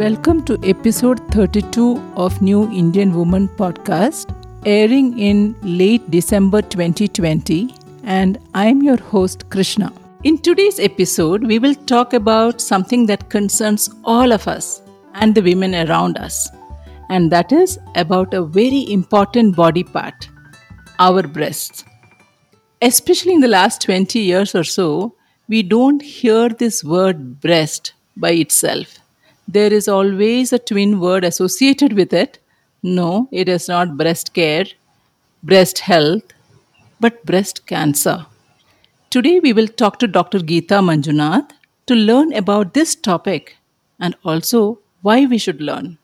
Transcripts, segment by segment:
Welcome to episode 32 of New Indian Woman podcast, airing in late December 2020, and I'm your host Krishna. In today's episode, we will talk about something that concerns all of us and the women around us, and that is about a very important body part our breasts. Especially in the last 20 years or so, we don't hear this word breast by itself. There is always a twin word associated with it. No, it is not breast care, breast health, but breast cancer. Today, we will talk to Dr. Geeta Manjunath to learn about this topic and also why we should learn.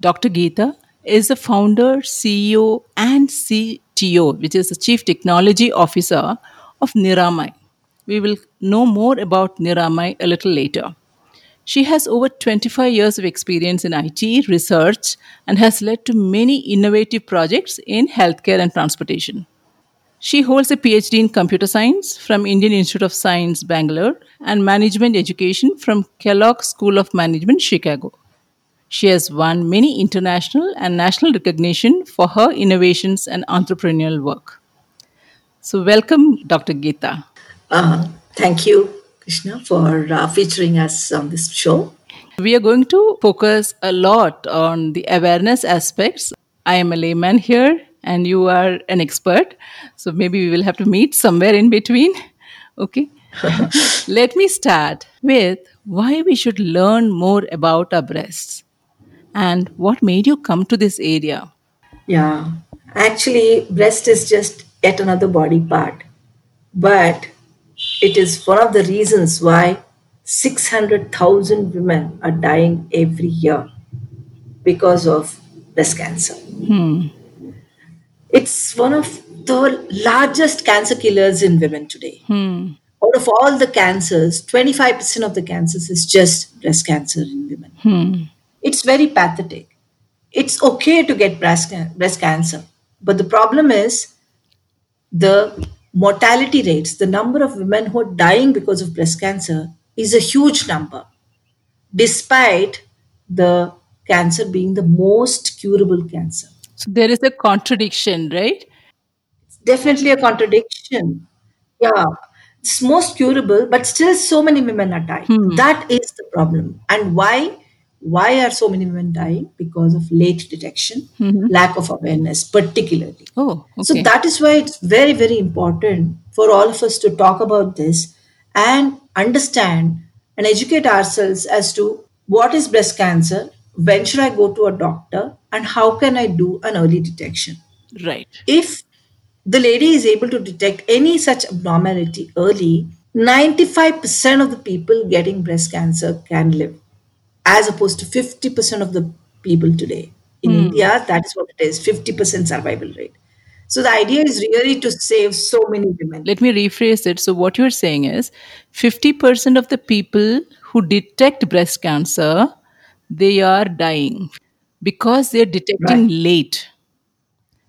Dr. Geeta is the founder, CEO, and CTO, which is the Chief Technology Officer of Niramai. We will know more about Niramai a little later. She has over 25 years of experience in IT research and has led to many innovative projects in healthcare and transportation. She holds a PhD in computer science from Indian Institute of Science, Bangalore, and management education from Kellogg School of Management, Chicago. She has won many international and national recognition for her innovations and entrepreneurial work. So, welcome, Dr. Geeta. Uh, thank you, Krishna, for uh, featuring us on this show. We are going to focus a lot on the awareness aspects. I am a layman here, and you are an expert. So maybe we will have to meet somewhere in between. Okay. Let me start with why we should learn more about our breasts and what made you come to this area. Yeah, actually, breast is just yet another body part, but it is one of the reasons why 600,000 women are dying every year because of breast cancer. Hmm. It's one of the largest cancer killers in women today. Hmm. Out of all the cancers, 25% of the cancers is just breast cancer in women. Hmm. It's very pathetic. It's okay to get breast, breast cancer, but the problem is the mortality rates, the number of women who are dying because of breast cancer is a huge number, despite the cancer being the most curable cancer. So there is a contradiction, right? definitely a contradiction. Yeah, it's most curable, but still so many women are dying. Hmm. That is the problem. And why? Why are so many women dying? Because of late detection, mm-hmm. lack of awareness, particularly. Oh, So that is why it's very, very important for all of us to talk about this and understand and educate ourselves as to what is breast cancer, when should I go to a doctor, and how can I do an early detection right. if the lady is able to detect any such abnormality early, 95% of the people getting breast cancer can live, as opposed to 50% of the people today. In hmm. India, that is what it is 50% survival rate. So the idea is really to save so many women. Let me rephrase it. So, what you're saying is 50% of the people who detect breast cancer, they are dying because they're detecting Right. late.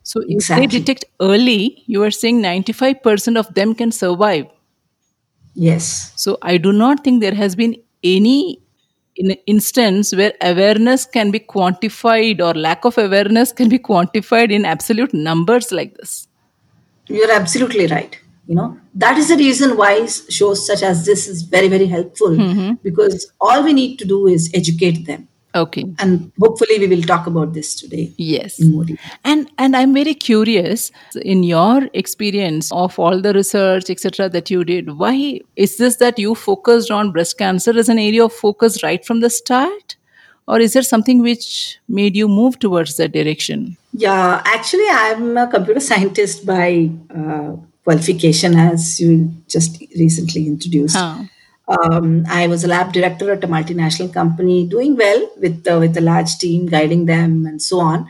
So, if Exactly. they detect early, you are saying 95% of them can survive. Yes. So, I do not think there has been any in instance where awareness can be quantified or lack of awareness can be quantified in absolute numbers like this. You're absolutely right. You know, that is the reason why shows such as this is very, very helpful mm-hmm. because all we need to do is educate them. Okay. And hopefully, we will talk about this today Yes. in more detail. And and I'm very curious in your experience of all the research etc that you did why is this that you focused on breast cancer as an area of focus right from the start or is there something which made you move towards that direction? Yeah, actually, I'm a computer scientist by uh, qualification, as you just recently introduced. Huh. Um, I was a lab director at a multinational company, doing well with uh, with a large team, guiding them, and so on.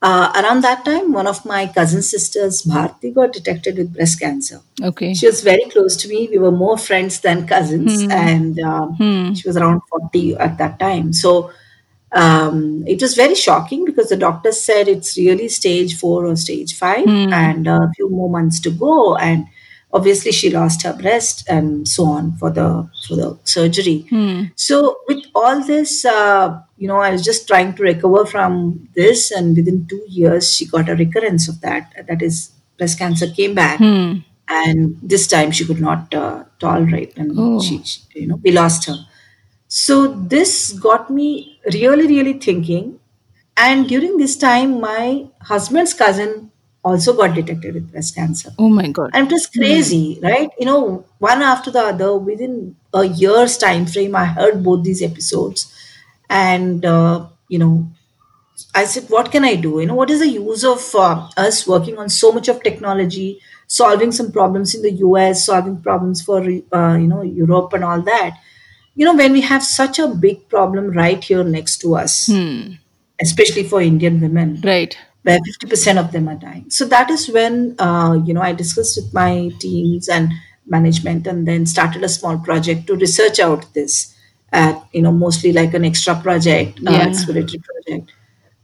Uh, around that time, one of my cousin sisters, Bharti, got detected with breast cancer. Okay. She was very close to me. We were more friends than cousins, and um, Hmm. she was around 40 at that time. So um, it was very shocking because the doctor said it's really stage four or stage five, and a few more months to go. And obviously she lost her breast and so on for the for the surgery. So with all this uh, you know i was just trying to recover from this and within two years she got a recurrence of that. That is breast cancer came back. And this time she could not uh, tolerate and Oh. she, she- you know we lost her. So this got me really really thinking. And during this time my husband's cousin also got detected with breast cancer Oh my God. and it was crazy right you know one after the other within a year's time frame i heard both these episodes and uh, you know I said, what can I do? You know, what is the use of uh, us working on so much of technology, solving some problems in the US, solving problems for, uh, you know, Europe and all that? You know, when we have such a big problem right here next to us, especially for Indian women, Right. Where 50% of them are dying. So that is when, uh, you know, I discussed with my teams and management and then started a small project to research out this, at, you know, mostly like an extra project, uh, Yeah. exploratory project,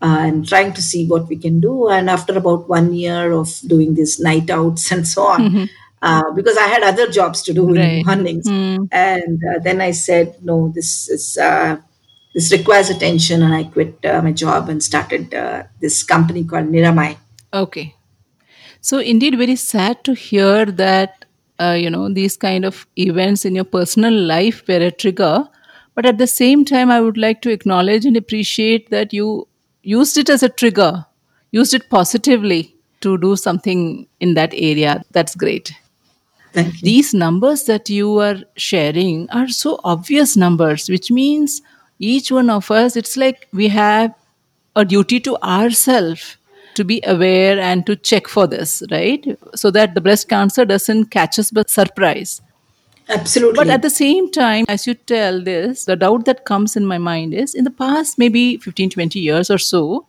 uh, and trying to see what we can do. And after about one year of doing these night outs and so on, uh, because I had other jobs to do in Right. the mornings, and uh, then I said, no, this is. Uh, this requires attention and i quit uh, my job and started uh, this company called niramai Okay. So indeed, very sad to hear that uh, you know these kind of events in your personal life were a trigger. But at the same time, I would like to acknowledge and appreciate that you used it as a trigger, used it positively to do something in that area. That's great. thank you These numbers that you are sharing are so obvious numbers, which means each one of us, it's like we have a duty to ourselves to be aware and to check for this, right? So that the breast cancer doesn't catch us by surprise. absolutely But at the same time, as you tell this, the doubt that comes in my mind is in the past maybe 15, 20 years or so,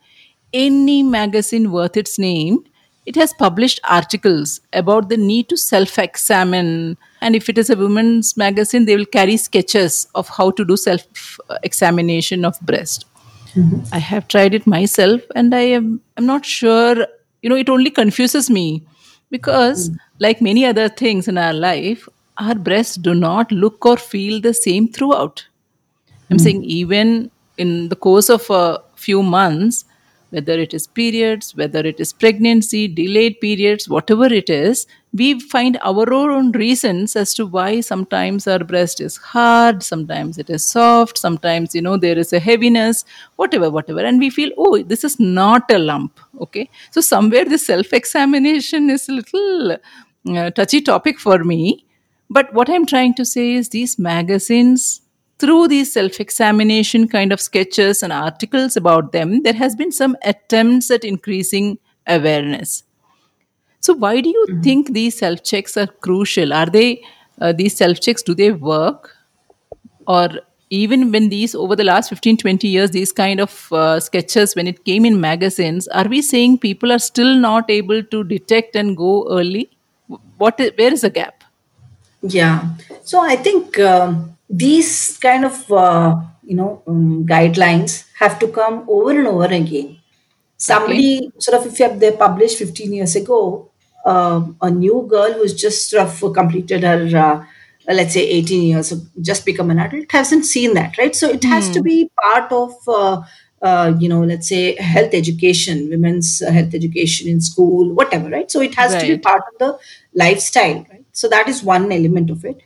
any magazine worth its name, it has published articles about the need to self examine. And if it is a women's magazine, they will carry sketches of how to do self examination of breast. Mm-hmm. I have tried it myself and I am I'm not sure, you know, it only confuses me because mm-hmm. like many other things in our life, our breasts do not look or feel the same throughout. I'm mm-hmm. saying even in the course of a few months, whether it is periods, whether it is pregnancy, delayed periods, whatever it is, we find our own reasons as to why sometimes our breast is hard, sometimes it is soft, sometimes, you know, there is a heaviness, whatever, whatever. And we feel, oh, this is not a lump. Okay. So somewhere the self examination is a little uh, touchy topic for me. But what I'm trying to say is these magazines, through these self examination kind of sketches and articles about them, there has been some attempts at increasing awareness. So, why do you think these self checks are crucial? Are they, uh, these self checks, do they work? Or even when these, over the last 15, 20 years, these kind of uh, sketches, when it came in magazines, are we saying people are still not able to detect and go early? What where is the gap? yeah so i think um, these kind of uh, you know um, guidelines have to come over and over again. Somebody sort of if you have they published 15 years ago um, a new girl who's just sort of completed her uh, let's say 18 years just become an adult hasn't seen that right? So it has to be part of uh, uh, you know let's say health education women's uh, health education in school whatever right? So it has to be part of the lifestyle right? So that is one element of it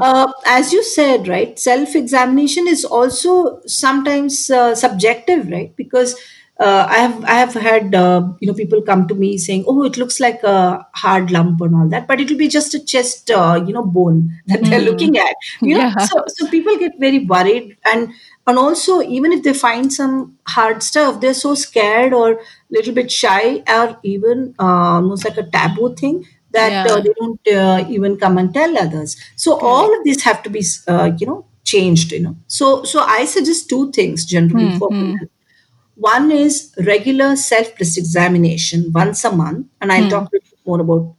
uh, as you said, right, self examination is also sometimes uh, subjective, right? Because uh, I have I have had uh, you know people come to me saying, "Oh, it looks like a hard lump and all that," but it will be just a chest uh, you know bone that they're looking at. You know, Yeah. so so people get very worried and and also even if they find some hard stuff, they're so scared or a little bit shy or even uh, almost like a taboo thing that Yeah. uh, they don't uh, even come and tell others. So all of these have to be uh, you know changed you know. So so i suggest two things generally for women. One is regular self breast examination once a month and i'll talk a little more about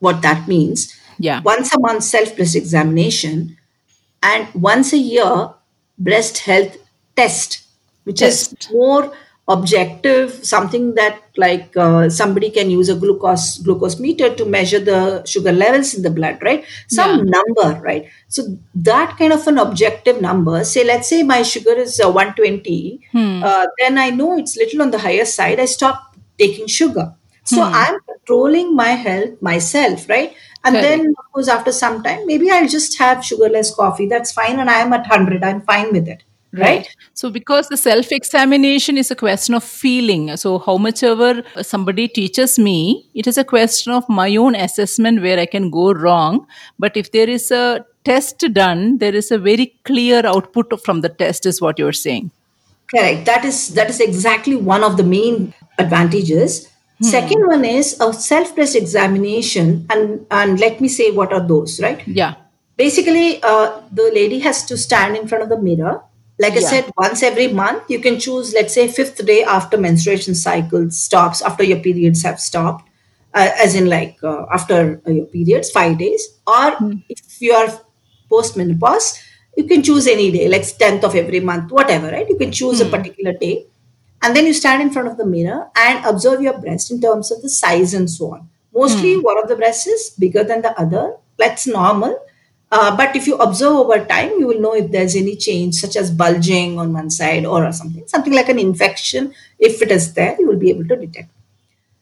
what that means. Yeah. once a month self breast examination and once a year breast health test which is more objective something that like uh, somebody can use a glucose glucose meter to measure the sugar levels in the blood right? Some Yeah. number right? So that kind of an objective number say let's say my sugar is uh, 120 uh, then i know it's little on the higher side i stop taking sugar. So i'm controlling my health myself right? And Correct. then of course after some time maybe i'll just have sugarless coffee that's fine and i'm at 100 i'm fine with it right, So, because the self examination is a question of feeling, so how much ever somebody teaches me, it is a question of my own assessment where I can go wrong. But if there is a test done, there is a very clear output from the test, is what you're saying. Correct. That is that is exactly one of the main advantages. Second one is a self-test examination, and and let me say what are those, right? Yeah. Basically, uh, the lady has to stand in front of the mirror. Like I Yeah. said, once every month, you can choose, let's say, fifth day after menstruation cycle stops, after your periods have stopped, uh, as in like uh, after uh, your periods, five days. Or if you are postmenopause, you can choose any day, like 10th of every month, whatever, right? You can choose a particular day. And then you stand in front of the mirror and observe your breast in terms of the size and so on. Mostly, one of the breasts is bigger than the other. That's normal. Uh, but if you observe over time, you will know if there's any change, such as bulging on one side or something, something like an infection. If it is there, you will be able to detect.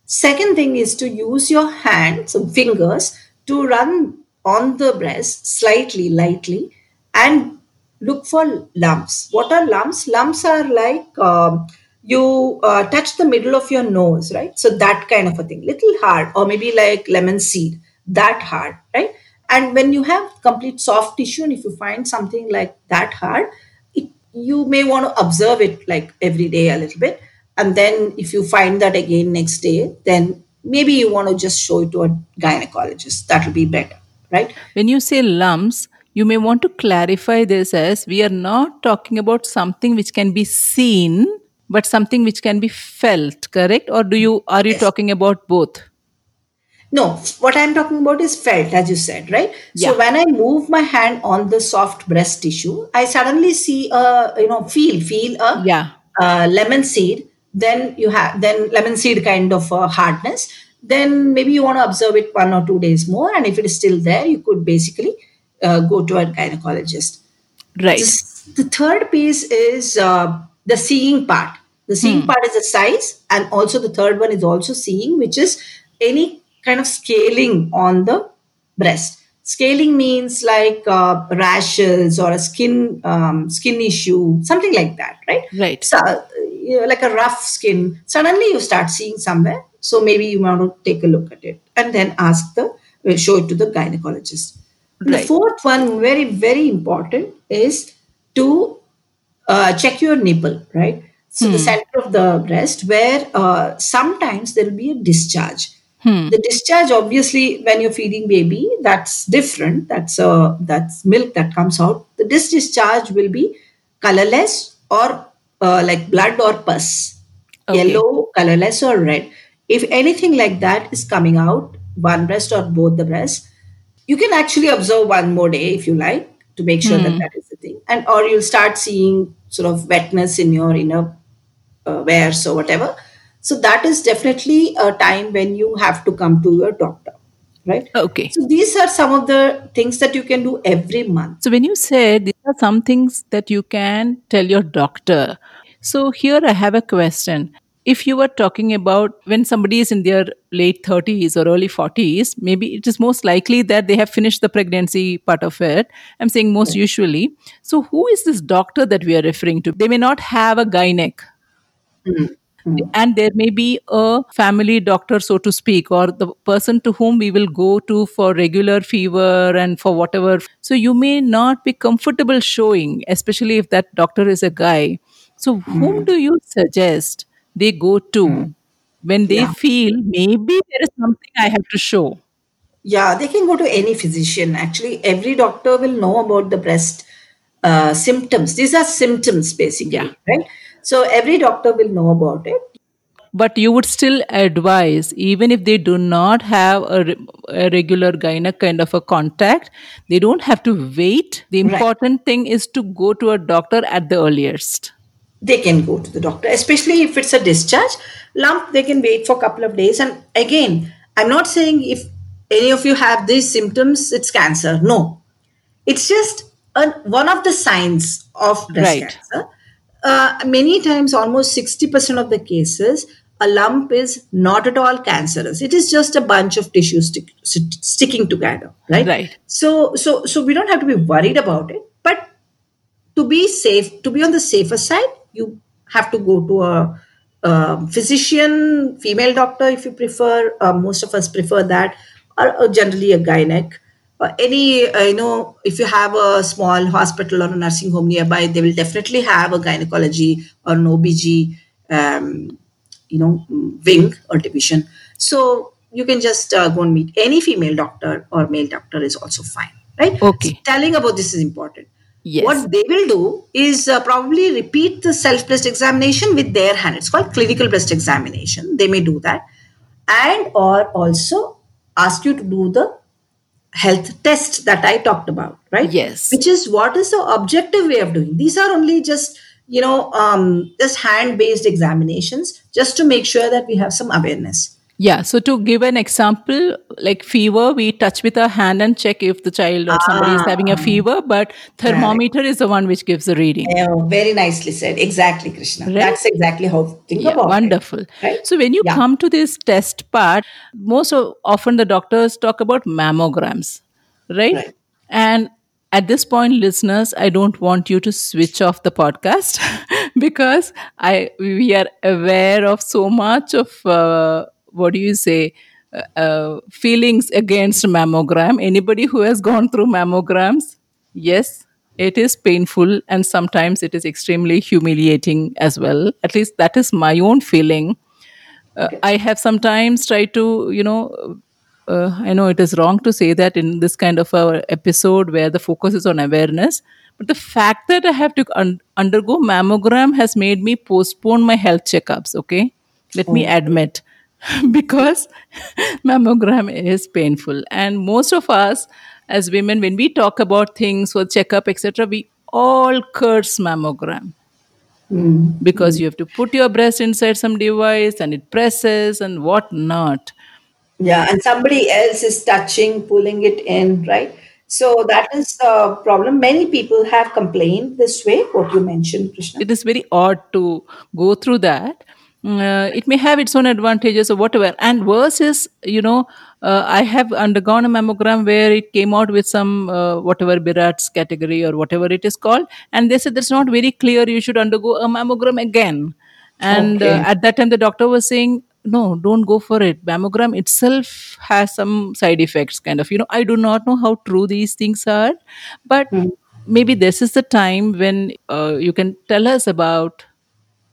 Second thing is to use your hands, so fingers, to run on the breast slightly, lightly, and look for lumps. What are lumps? Lumps are like um, you uh, touch the middle of your nose, right? So that kind of a thing, little hard, or maybe like lemon seed, that hard, right? And when you have complete soft tissue, and if you find something like that hard, it, you may want to observe it like every day a little bit. And then if you find that again next day, then maybe you want to just show it to a gynecologist. That will be better, right? When you say lumps, you may want to clarify this as we are not talking about something which can be seen, but something which can be felt, correct? Or do you are you Yes. talking about both? No, what I'm talking about is felt, as you said, right? Yeah. So when I move my hand on the soft breast tissue, I suddenly see a, you know, feel, feel a Yeah. uh, lemon seed. Then you have then lemon seed kind of uh, hardness. Then maybe you want to observe it one or two days more, and if it is still there, you could basically uh, go to a gynecologist. Right. This- the third piece is uh, the seeing part. The seeing part is the size, and also the third one is also seeing, which is any kind of scaling on the breast. Scaling means like uh, rashes or a skin um, skin issue, something like that, right? Right. So, uh, you know, like a rough skin. Suddenly you start seeing somewhere, so maybe you want to take a look at it and then ask the uh, show it to the gynecologist. And The fourth one, very very important, is to uh, check your nipple, right? So the center of the breast, where uh, sometimes there will be a discharge. The discharge, obviously, when you're feeding baby, that's different. That's uh, that's milk that comes out. The dis- discharge will be colorless or uh, like blood or pus, Okay. yellow, colorless or red. If anything like that is coming out, one breast or both the breasts, you can actually observe one more day if you like to make sure that that is the thing and or you'll start seeing sort of wetness in your inner uh, wares or whatever so that is definitely a time when you have to come to your doctor right Okay. so these are some of the things that you can do every month So when you said these are some things that you can tell your doctor. So here I have a question. If you were talking about when somebody is in their late 30s or early 40s, maybe it is most likely that they have finished the pregnancy part of it. I'm saying most usually. So who is this doctor that we are referring to? They may not have a gynec hmm. Mm. and there may be a family doctor so to speak or the person to whom we will go to for regular fever and for whatever. So you may not be comfortable showing especially if that doctor is a guy. So whom mm. do you suggest they go to? Mm. When they Yeah. feel maybe there is something i have to show. Yeah they can go to any physician. Actually every doctor will know about the breast uh, symptoms. These are symptoms basically Yeah. right so every doctor will know about it but you would still advise even if they do not have a, a regular gynec kind of a contact they don't have to wait the Right. important thing is to go to a doctor at the earliest they can go to the doctor, especially if it's a discharge. Lump, they can wait for a couple of days. And again, I'm not saying if any of you have these symptoms, it's cancer. No. It's just a, one of the signs of breast Right. cancer. Uh, many times, almost 60% of the cases, a lump is not at all cancerous. It is just a bunch of tissues stick, st- sticking together, right? Right. So, so, so we don't have to be worried about it. But to be safe, to be on the safer side, you have to go to a, a physician, female doctor if you prefer. Uh, most of us prefer that, or, or generally a gynec. Uh, any, uh, you know, if you have a small hospital or a nursing home nearby, they will definitely have a gynecology or an OBG, um, you know, wing or division. So you can just uh, go and meet any female doctor or male doctor is also fine, right? Okay. So telling about this is important. Yes. What they will do is uh, probably repeat the self breast examination with their hand. It's called clinical breast examination. They may do that, and or also ask you to do the health test that I talked about, right? Yes. Which is what is the objective way of doing. These are only just you know um, just hand based examinations, just to make sure that we have some awareness. Yeah. So to give an example, like fever, we touch with our hand and check if the child or somebody is having a fever, but thermometer is the one which gives the reading. Oh, very nicely said. Exactly, Krishna. Right? That's exactly how think Yeah, about it. wonderful. Right? So when you Yeah. come to this test part, most of, often the doctors talk about mammograms, right? Right. And at this point, listeners, I don't want you to switch off the podcast because I we are aware of so much of uh, what do you say uh, uh, feelings against mammogram. Anybody who has gone through mammograms, yes, it is painful and sometimes it is extremely humiliating as well. At least that is my own feeling. Uh, I have sometimes tried to, you know, uh, I know it is wrong to say that in this kind of a episode where the focus is on awareness, but the fact that I have to un- undergo mammogram has made me postpone my health checkups. Okay, let me admit, because mammogram is painful, and most of us as women, when we talk about things for checkup, etc., we all curse mammogram hmm. because you have to put your breast inside some device and it presses and what not. Yeah, and somebody else is touching, pulling it in, right? So that is the problem. Many people have complained this way, what you mentioned, Krishna. It is very odd to go through that. Uh, it may have its own advantages or whatever. And worse is, you know, uh, I have undergone a mammogram where it came out with some uh, whatever BI-RADS category or whatever it is called, and they said that's not very clear. You should undergo a mammogram again. And Okay. uh, at that time, the doctor was saying, no, don't go for it. Mammogram itself has some side effects, kind of. You know, I do not know how true these things are, but maybe this is the time when uh, you can tell us about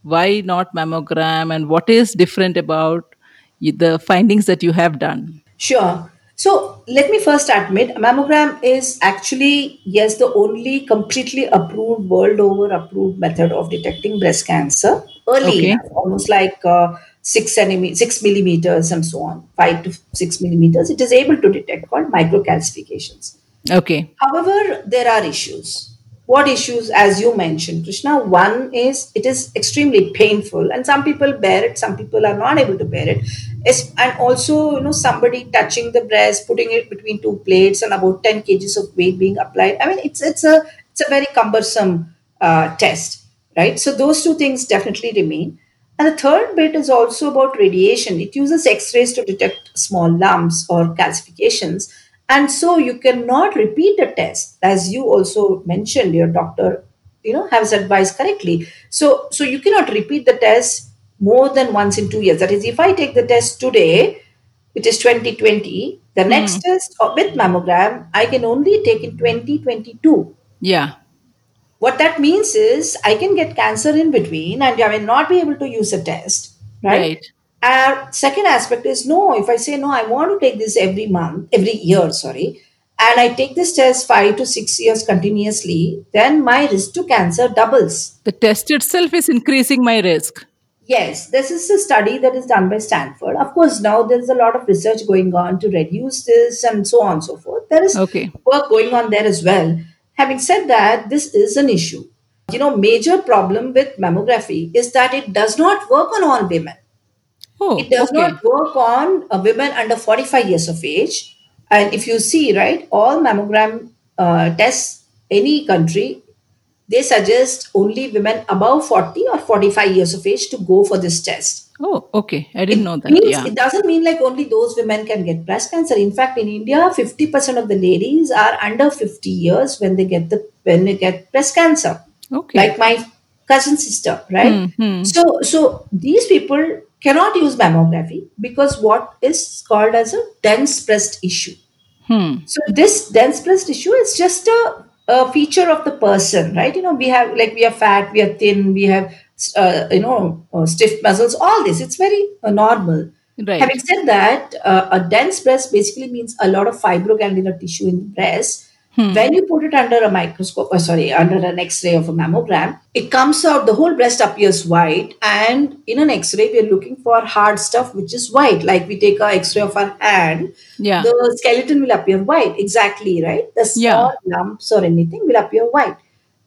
why not mammogram and what is different about the findings that you have done. Sure. So let me first admit, a mammogram is actually, yes, the only completely approved, world over approved method of detecting breast cancer early, Okay. almost like uh, six centimeters, six millimeters, and so on, five to six millimeters. It is able to detect called microcalcifications. Okay. However, there are issues. What issues, as you mentioned, Krishna? One is it is extremely painful, and some people bear it, some people are not able to bear it. It's, and also, you know, somebody touching the breast, putting it between two plates, and about 10 kgs of weight being applied. I mean, it's it's a it's a very cumbersome uh, test, right? So those two things definitely remain. And the third bit is also about radiation. It uses X-rays to detect small lumps or calcifications. And so you cannot repeat the test, as you also mentioned, your doctor, you know, has advised correctly. So, so you cannot repeat the test more than once in two years. That is, if I take the test today, which is 2020, the hmm. next test with mammogram, I can only take in 2022 Yeah. what that means is I can get cancer in between and I may not be able to use a test, right? Right. Our second aspect is no, if I say no, I want to take this every month, every year, sorry, and I take this test five to six years continuously, then my risk to cancer doubles. The test itself is increasing my risk. Yes, this is a study that is done by Stanford. Of course, now there's a lot of research going on to reduce this and so on and so forth. There is Okay. work going on there as well. Having said that, this is an issue. you know, major problem with mammography is that it does not work on all women. Oh, It does okay. not work on uh, women under 45 years of age. And if you see, right, all mammogram uh, tests, any country, they suggest only women above 40 or 45 years of age to go for this test. Oh, okay. I didn't know that. Means, Yeah. It doesn't mean like only those women can get breast cancer. In fact, in India, 50% of the ladies are under 50 years when they get the when they get breast cancer Okay. like my cousin sister right Hmm, so so these people cannot use mammography because what is called as a dense breast issue Hmm. so this dense breast issue is just a, a feature of the person right you know we have like we are fat we are thin we have uh, you know uh, stiff muscles all this it's very uh, normal Right. Having said that, uh, a dense breast basically means a lot of fibroglandular tissue in the breast. Hmm. When you put it under a microscope, or sorry, under an X-ray of a mammogram, it comes out. The whole breast appears white, and in an X-ray, we are looking for hard stuff which is white. Like we take an x ray of our hand, Yeah. the skeleton will appear white. Exactly right. The small lumps or anything will appear white.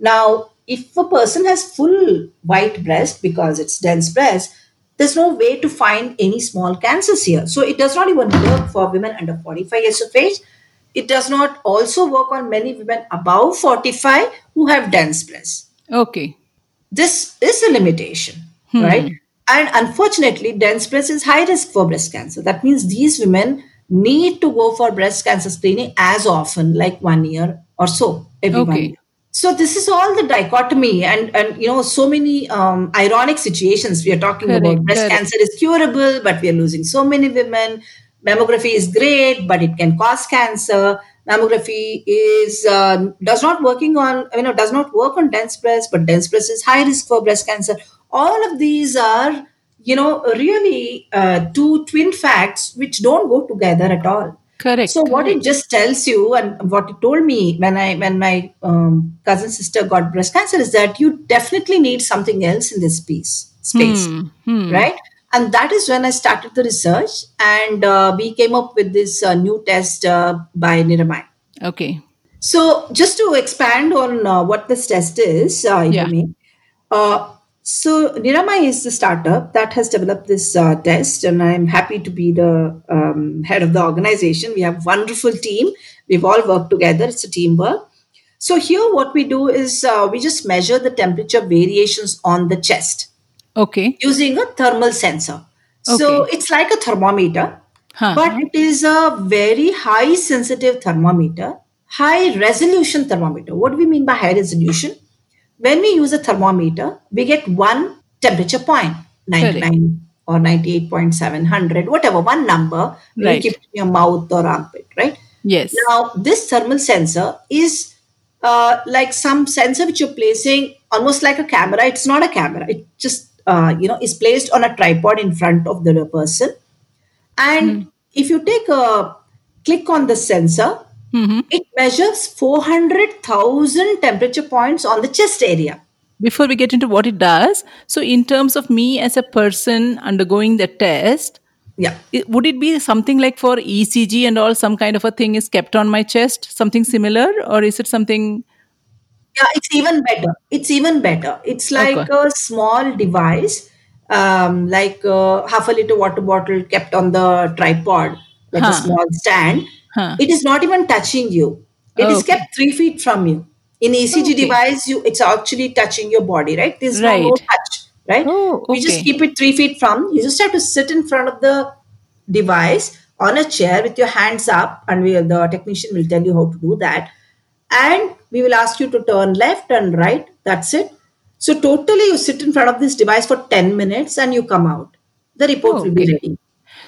Now, if a person has full white breast because it's dense breast, there's no way to find any small cancers here. So it does not even work for women under 45 years of age. It does not also work on many women above 45 who have dense breasts. Okay. This is a limitation, Hmm. right? And unfortunately, dense breast is high risk for breast cancer. That means these women need to go for breast cancer screening as often, like one year or so, every one Okay. year. So this is all the dichotomy, and and you know so many um, ironic situations. We are talking Correct, about breast correct. cancer is curable, but we are losing so many women. Mammography is great, but it can cause cancer. Mammography is uh, does not working on you know does not work on dense breast, but dense breast is high risk for breast cancer. All of these are you know really uh, two twin facts which don't go together at all. Correct. So what it just tells you, and what it told me when I when my um, cousin sister got breast cancer is that you definitely need something else in this piece space, Hmm. Hmm. right? And that is when I started the research, and uh, we came up with this uh, new test uh, by Niramai. Okay. So just to expand on uh, what this test is, uh, if Yeah. may, uh, so Niramai is the startup that has developed this uh, test, and I'm happy to be the um, head of the organization. We have a wonderful team. We've all worked together. It's a teamwork. So here, what we do is uh, we just measure the temperature variations on the chest Okay. using a thermal sensor. So it's like a thermometer, Huh. but it is a very high sensitive thermometer, high resolution thermometer. What do we mean by high resolution? When we use a thermometer, we get one temperature point, 99 or 98.700, whatever, one number. You Right. keep it in your mouth or armpit, right? yes. Now, this thermal sensor is uh, like some sensor which you're placing almost like a camera. It's not a camera. It just uh, you know is placed on a tripod in front of the person. And if you take a click on the sensor, Mhm. it measures 400,000 temperature points on the chest area. Before we get into what it does, so in terms of me as a person undergoing the test, Yeah. it, would it be something like for ECG and all, some kind of a thing is kept on my chest, something similar, or is it something? Yeah, it's even better. It's even better. It's like Okay. a small device, um, like uh, half a liter water bottle kept on the tripod, like Huh. a small stand. Huh. It is not even touching you. It is Okay. kept three feet from you. In ECG Okay. device, you it's actually touching your body, right? There's no, no Right. touch, right? Oh, We just keep it three feet from. You just have to sit in front of the device on a chair with your hands up, and we, the technician will tell you how to do that. And we will ask you to turn left and right. That's it. So totally, you sit in front of this device for ten minutes, and you come out. The report Oh, will be ready.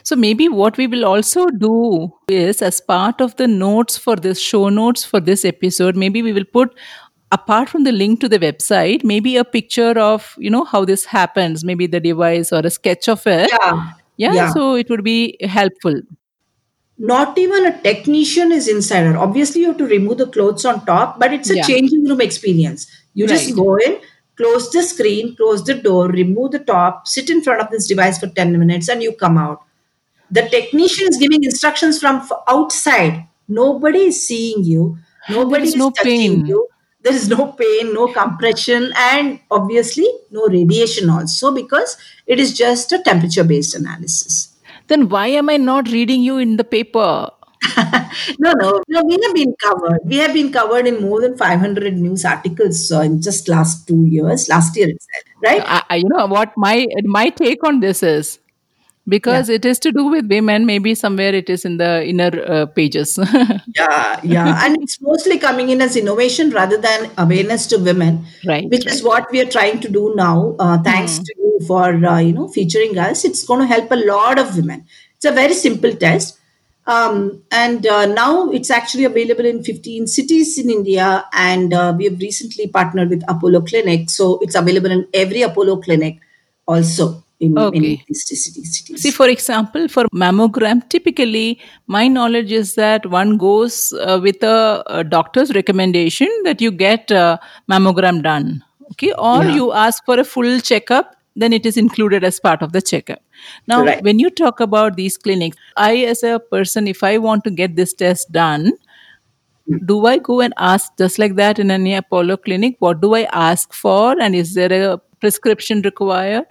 So maybe what we will also do is as part of the notes for this show notes for this episode, maybe we will put apart from the link to the website, maybe a picture of, you know, how this happens, maybe the device or a sketch of it. Yeah. Yeah, Yeah. so it would be helpful. Not even a technician is inside her. Obviously, you have to remove the clothes on top, but it's a Yeah. changing room experience. You just go in, close the screen, close the door, remove the top, sit in front of this device for 10 minutes, and you come out. The technician is giving instructions from outside. Nobody is seeing you. Nobody is is no touching pain. you. there is no pain, no compression, and obviously no radiation also because it is just a temperature based analysis. Then why am I not reading you in the paper? no, no, no. We have been covered. We have been covered in more than 500 news articles uh, in just last two years, last year itself, right? I, I, you know what my my take on this is because yeah. it is to do with women maybe somewhere it is in the inner uh, pages. Yeah yeah. And it's mostly coming in as innovation rather than awareness to women right which right. is what we are trying to do now. Uh, thanks mm. to you for uh, you know featuring us. It's going to help a lot of women. It's a very simple test. Um, and uh, now it's actually available in 15 cities in India, and uh, we have recently partnered with Apollo Clinic, so it's available in every Apollo clinic also in, okay. cities. See, for example, for mammogram, typically my knowledge is that one goes uh, with a, a, doctor's recommendation that you get a mammogram done, okay, or yeah. you ask for a full checkup, then it is included as part of the checkup. Now, right. when you talk about these clinics, I, as a person, if I want to get this test done, hmm. do I go and ask just like that in any Apollo clinic? What do I ask for? And is there a prescription required?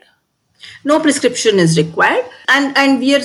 No prescription is required. And and we are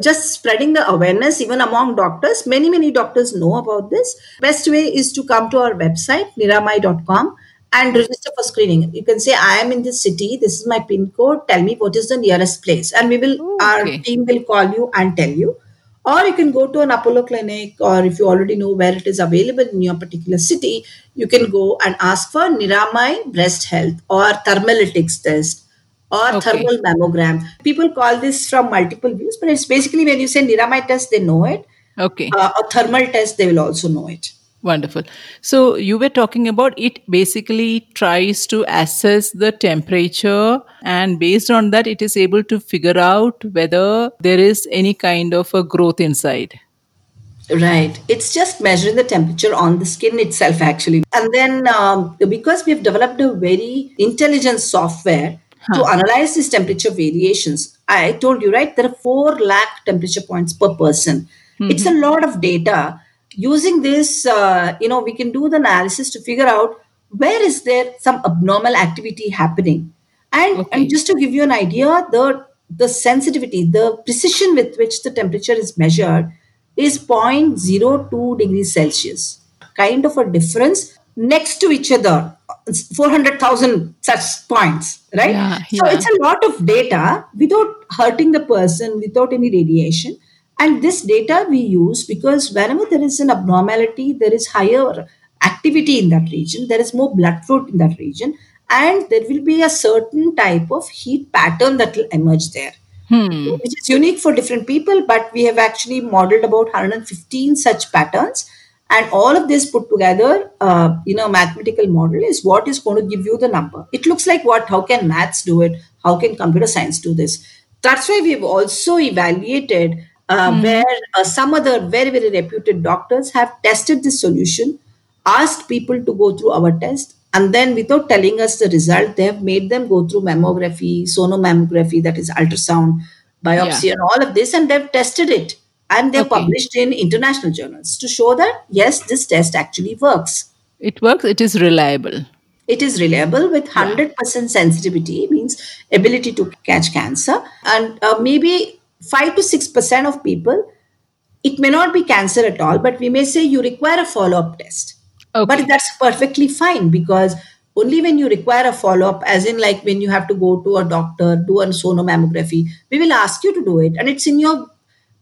just spreading the awareness even among doctors. Many many doctors know about this. Best way is to come to our website niramai.com and register for screening. You can say i am in this city. This is my pin code. Tell me what is the nearest place. And we will oh, okay. our team will call you and tell you. Or you can go to an apollo clinic or if you already know where it is available in your particular city you can go and ask for niramai breast health or Thermalytix test or okay. thermal mammogram. People call this from multiple views, but it's basically when you say Niramai test, they know it. Okay. Uh, a thermal test, they will also know it. Wonderful. So you were talking about it basically tries to assess the temperature and based on that it is able to figure out whether there is any kind of a growth inside. Right. It's just measuring the temperature on the skin itself actually. And then um, because we've developed a very intelligent software. To analyze these temperature variations. I told you, right? There are 4 lakh temperature points per person. Mm-hmm. It's a lot of data. Using this, uh, you know, we can do the analysis to figure out where is there some abnormal activity happening. And, okay. and just to give you an idea, the the sensitivity, the precision with which the temperature is measured is 0.02 degrees Celsius. Kind of a difference next to each other 400,000 such points, right? Yeah, yeah. So it's a lot of data without hurting the person, without any radiation. And this data we use because whenever there is an abnormality, there is higher activity in that region, there is more blood flow in that region, and there will be a certain type of heat pattern that will emerge there. Hmm. Which is unique for different people, but we have actually modeled about 115 such patterns and all of this put together uh, you know mathematical model is what is going to give you the number it looks like what how can maths do it how can computer science do this that's why we've also evaluated uh, mm. where uh, some other very very reputed doctors have tested this solution asked people to go through our test and then without telling us the result they have made them go through mammography sonomammography that is ultrasound biopsy yeah. and all of this and they've tested it and they're okay. published in international journals to show that yes this test actually works it works it is reliable it is reliable with 100% yeah. sensitivity means ability to catch cancer and uh, maybe 5 to 6% of people it may not be cancer at all but we may say you require a follow-up test okay. but that's perfectly fine because only when you require a follow-up as in like when you have to go to a doctor do a sonomammography we will ask you to do it and it's in your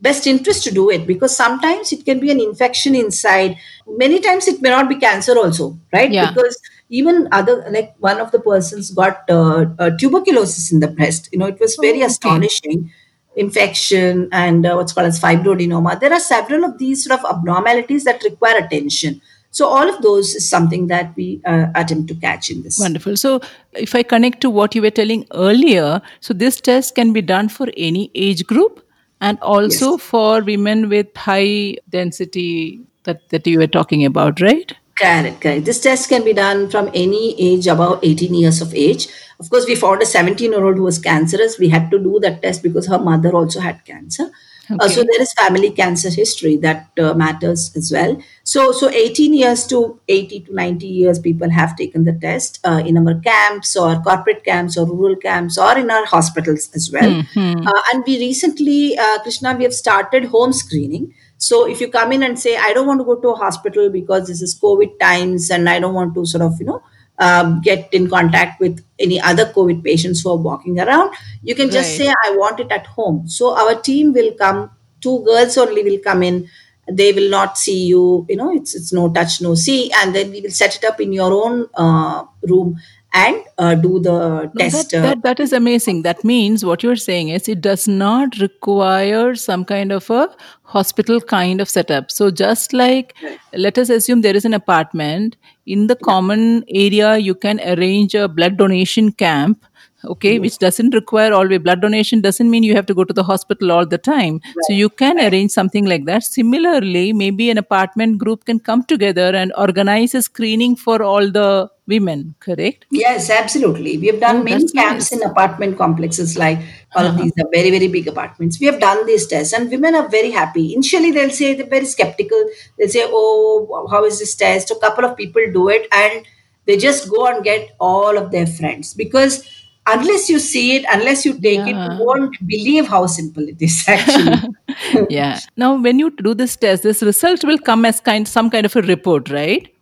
best interest to do it because sometimes it can be an infection inside. Many times it may not be cancer also right? Yeah. because even other like one of the persons got uh, uh, tuberculosis in the breast. You know it was very oh, okay. astonishing. Infection and uh, what's called as fibroadenoma. There are several of these sort of abnormalities that require attention. So all of those is something that we uh, attempt to catch in this. Wonderful. So if i connect to what you were telling earlier so this test can be done for any age group and also yes. for women with high density that, that you were talking about, right? Correct, correct. This test can be done from any age above 18 years of age. Of course, we found a 17 year old who was cancerous. We had to do that test because her mother also had cancer. Uh, so there is family cancer history that uh, matters as well. So so 18 years to 80 to 90 years, people have taken the test uh, in our camps or corporate camps or rural camps or in our hospitals as well. Uh, and we recently, uh, Krishna, we have started home screening. So if you come in and say, I don't want to go to a hospital because this is COVID times and I don't want to sort of, you know, um, get in contact with any other COVID patients who are walking around, you can just Right. say, I want it at home. So our team will come, two girls only will come in. They will not see you, you know, it's, it's no touch, no see. And then we will set it up in your own uh, room and uh, do the No, test. that, uh, that, that is amazing. That means what you're saying is it does not require some kind of a hospital kind of setup. So, just like let us assume there is an apartment, in the common area, you can arrange a blood donation camp. Okay, which doesn't require always blood donation doesn't mean you have to go to the hospital all the time. So you can arrange something like that. Similarly, maybe an apartment group can come together and organize a screening for all the women, correct? Yes, absolutely. We have done Oh, many camps nice. in apartment complexes, like all of these are very, very big apartments. We have done these tests, and women are very happy. Initially, they'll say they're very skeptical. They'll say, "Oh, how is this test?" A couple of people do it, and they just go and get all of their friends because unless you see it, unless you take it, you uh-huh. won't believe how simple it is actually. yeah. Now, when you do this test, this result will come as kind some kind of a report, right?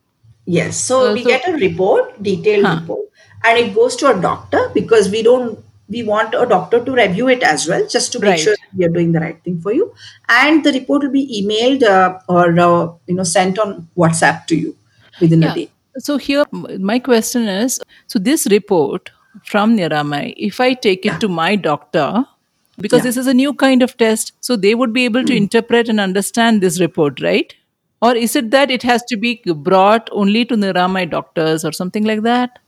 Yes. So Uh, we so- get a report, detailed Huh. report, and it goes to a doctor because we don't we want a doctor to review it as well, just to make Right. sure we are doing the right thing for you. And the report will be emailed uh, or uh, you know sent on WhatsApp to you within a day. So here, my question is: so this report from Niramai, if I take it to my doctor, because Yeah. this is a new kind of test, so they would be able to interpret and understand this report, right? Or is it that it has to be brought only to Niramai doctors or something like that?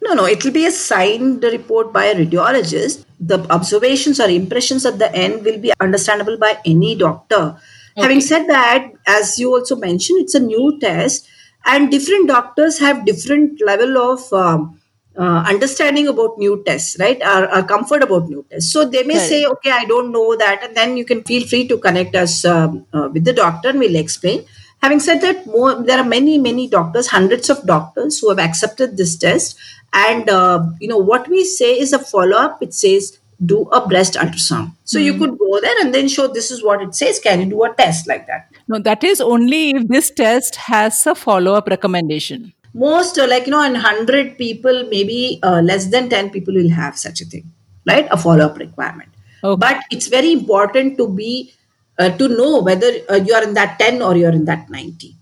No, no, it will be a signed report by a radiologist. The observations or impressions at the end will be understandable by any doctor. Having said that, as you also mentioned, it's a new test, and different doctors have different level of um, uh, understanding about new tests, right? Or, or comfort about new tests. So they may Correct. say, "Okay, I don't know that," and then you can feel free to connect us um, uh, with the doctor, and we'll explain. Having said that, more there are many, many doctors, hundreds of doctors who have accepted this test. And uh, you know what we say is a follow up. It says do a breast ultrasound. So you could go there and then show this is what it says. Can you do a test like that? No, that is only if this test has a follow up recommendation. Most uh, like you know, in hundred people, maybe uh, less than ten people will have such a thing, right? A follow up requirement. Okay. But it's very important to be uh, to know whether uh, you are in that ten or you're in that ninety.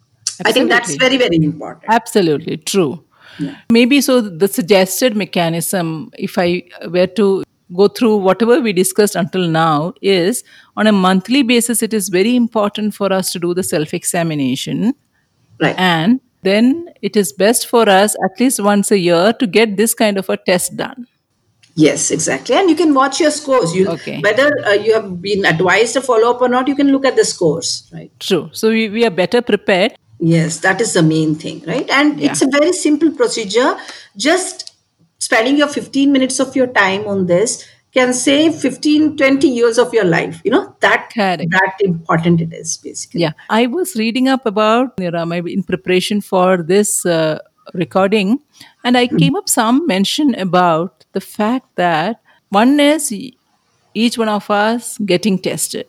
I think that's very very important. Absolutely true. Maybe so the suggested mechanism, if I were to go through whatever we discussed until now, is on a monthly basis, it is very important for us to do the self examination. Right. And then it is best for us at least once a year to get this kind of a test done. Yes, exactly. And you can watch your scores. You Okay. whether uh, you have been advised to follow up or not, you can look at the scores, right? True. So we, we are better prepared. Yes, that is the main thing, right? And Yeah. it's a very simple procedure. Just spending your 15 minutes of your time on this can save 15 20 years of your life you know that Correct. that important it is basically Yeah, I was reading up about Niramai in preparation for this uh, recording, and I came up some mention about the fact that one is each one of us getting tested.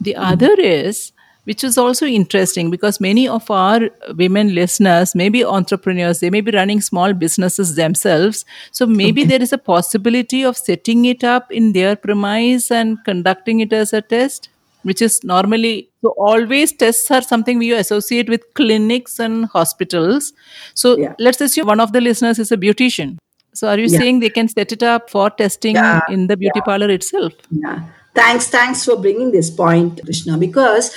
The hmm. other is, which is also interesting because many of our women listeners may be entrepreneurs, they may be running small businesses themselves. So maybe there is a possibility of setting it up in their premise and conducting it as a test, which is normally so always tests are something we associate with clinics and hospitals. So Yeah. let's assume one of the listeners is a beautician. So are you Yeah. saying they can set it up for testing Yeah, in the beauty parlor itself? Yeah. Thanks, thanks for bringing this point, Krishna. Because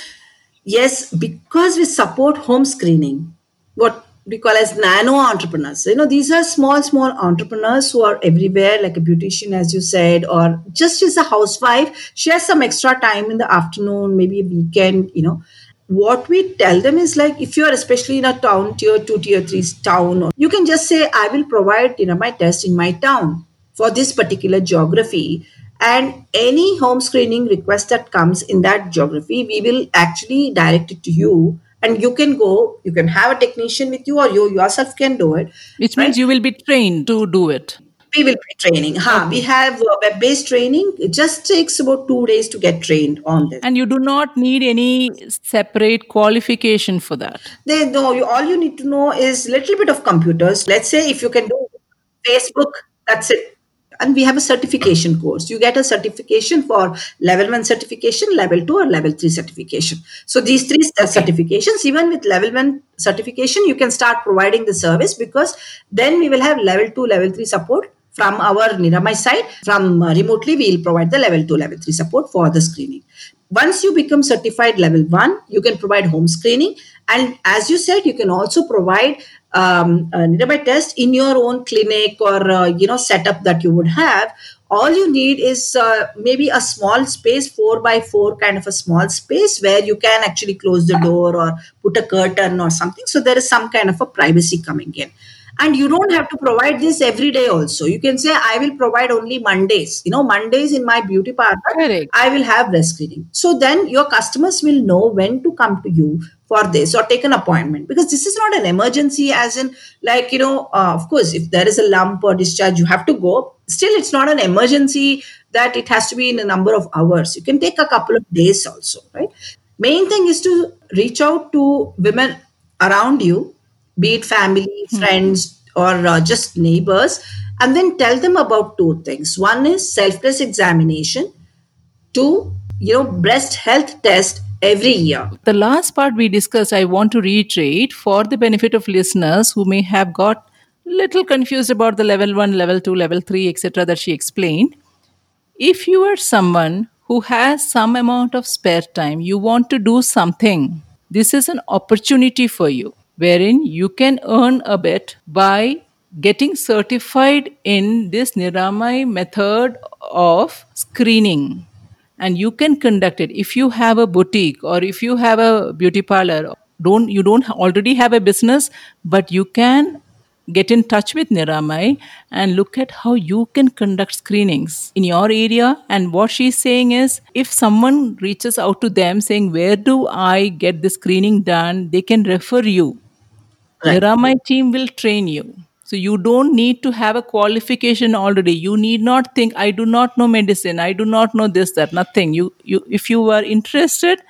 yes, because we support home screening, what we call as nano entrepreneurs. You know, these are small, small entrepreneurs who are everywhere, like a beautician, as you said, or just as a housewife. She has some extra time in the afternoon, maybe a weekend, you know. What we tell them is like if you're especially in a town, tier two, tier three town, you can just say, I will provide, you know, my test in my town for this particular geography. And any home screening request that comes in that geography we will actually direct it to you. And you can go you can have a technician with you or you yourself can do it. Which right? means you will be trained to do it we will be training huh? Okay. we have web-based training it just takes about two days to get trained on this and you do not need any separate qualification for that they no you, all you need to know is a little bit of computers let's say if you can do facebook that's it and we have a certification course. You get a certification for level one certification, level two, or level three certification. So these three certifications, even with level one certification, you can start providing the service because then we will have level two, level three support from our Niramai side. From uh, remotely, we will provide the level two, level three support for the screening. Once you become certified level one, you can provide home screening. And as you said, you can also provide um, a Niramai test in your own clinic or uh, you know setup that you would have all you need is uh, maybe a small space four by four kind of a small space where you can actually close the door or put a curtain or something so there is some kind of a privacy coming in and you don't have to provide this every day also. You can say i will provide only mondays. You know mondays in my beauty parlor Correct. i will have breast screening. So then your customers will know when to come to you for this or take an appointment. Because this is not an emergency as in like you know uh, of course if there is a lump or discharge you have to go. Still it's not an emergency that it has to be in a number of hours. You can take a couple of days also right? Main thing is to reach out to women around you be it family mm-hmm. friends or uh, just neighbors and then tell them about two things one is self breast examination two you know breast health test every year. The last part we discussed, I want to reiterate for the benefit of listeners who may have got little confused about the level 1, level 2, level 3, etc. that she explained. If you are someone who has some amount of spare time, you want to do something, this is an opportunity for you wherein you can earn a bit by getting certified in this Niramai method of screening and you can conduct it if you have a boutique or if you have a beauty parlor don't you don't already have a business but you can get in touch with Niramai and look at how you can conduct screenings in your area. And what she's saying is if someone reaches out to them saying, Where do I get the screening done? they can refer you. Right. Niramai team will train you. So you don't need to have a qualification already. You need not think, I do not know medicine, I do not know this, that, nothing. You you if you are interested,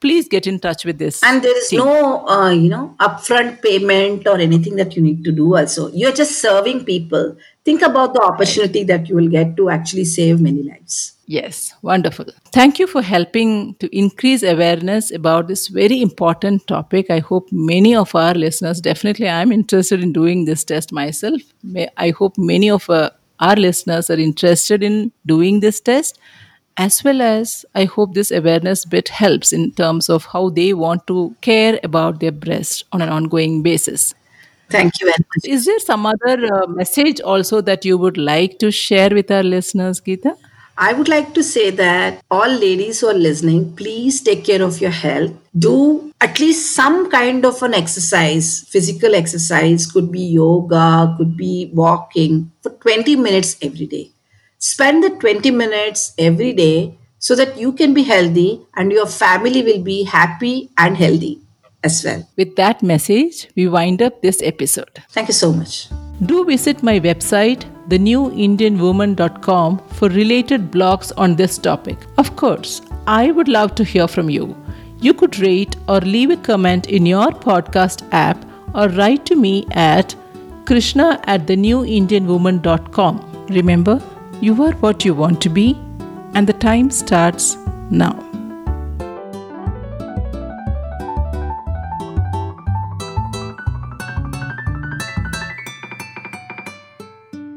please get in touch with this. And there is team. no uh, you know, upfront payment or anything that you need to do also. You're just serving people. Think about the opportunity that you will get to actually save many lives. Yes, wonderful. Thank you for helping to increase awareness about this very important topic. I hope many of our listeners, definitely, I'm interested in doing this test myself. I hope many of uh, our listeners are interested in doing this test, as well as I hope this awareness bit helps in terms of how they want to care about their breast on an ongoing basis. Thank you very much. Is there some other uh, message also that you would like to share with our listeners, Geeta? I would like to say that all ladies who are listening, please take care of your health. Do at least some kind of an exercise, physical exercise, could be yoga, could be walking for 20 minutes every day. Spend the 20 minutes every day so that you can be healthy and your family will be happy and healthy as well. With that message, we wind up this episode. Thank you so much. Do visit my website thenewindianwoman.com for related blogs on this topic. Of course, I would love to hear from you. You could rate or leave a comment in your podcast app or write to me at krishna at thenewindianwoman.com. Remember, you are what you want to be, and the time starts now.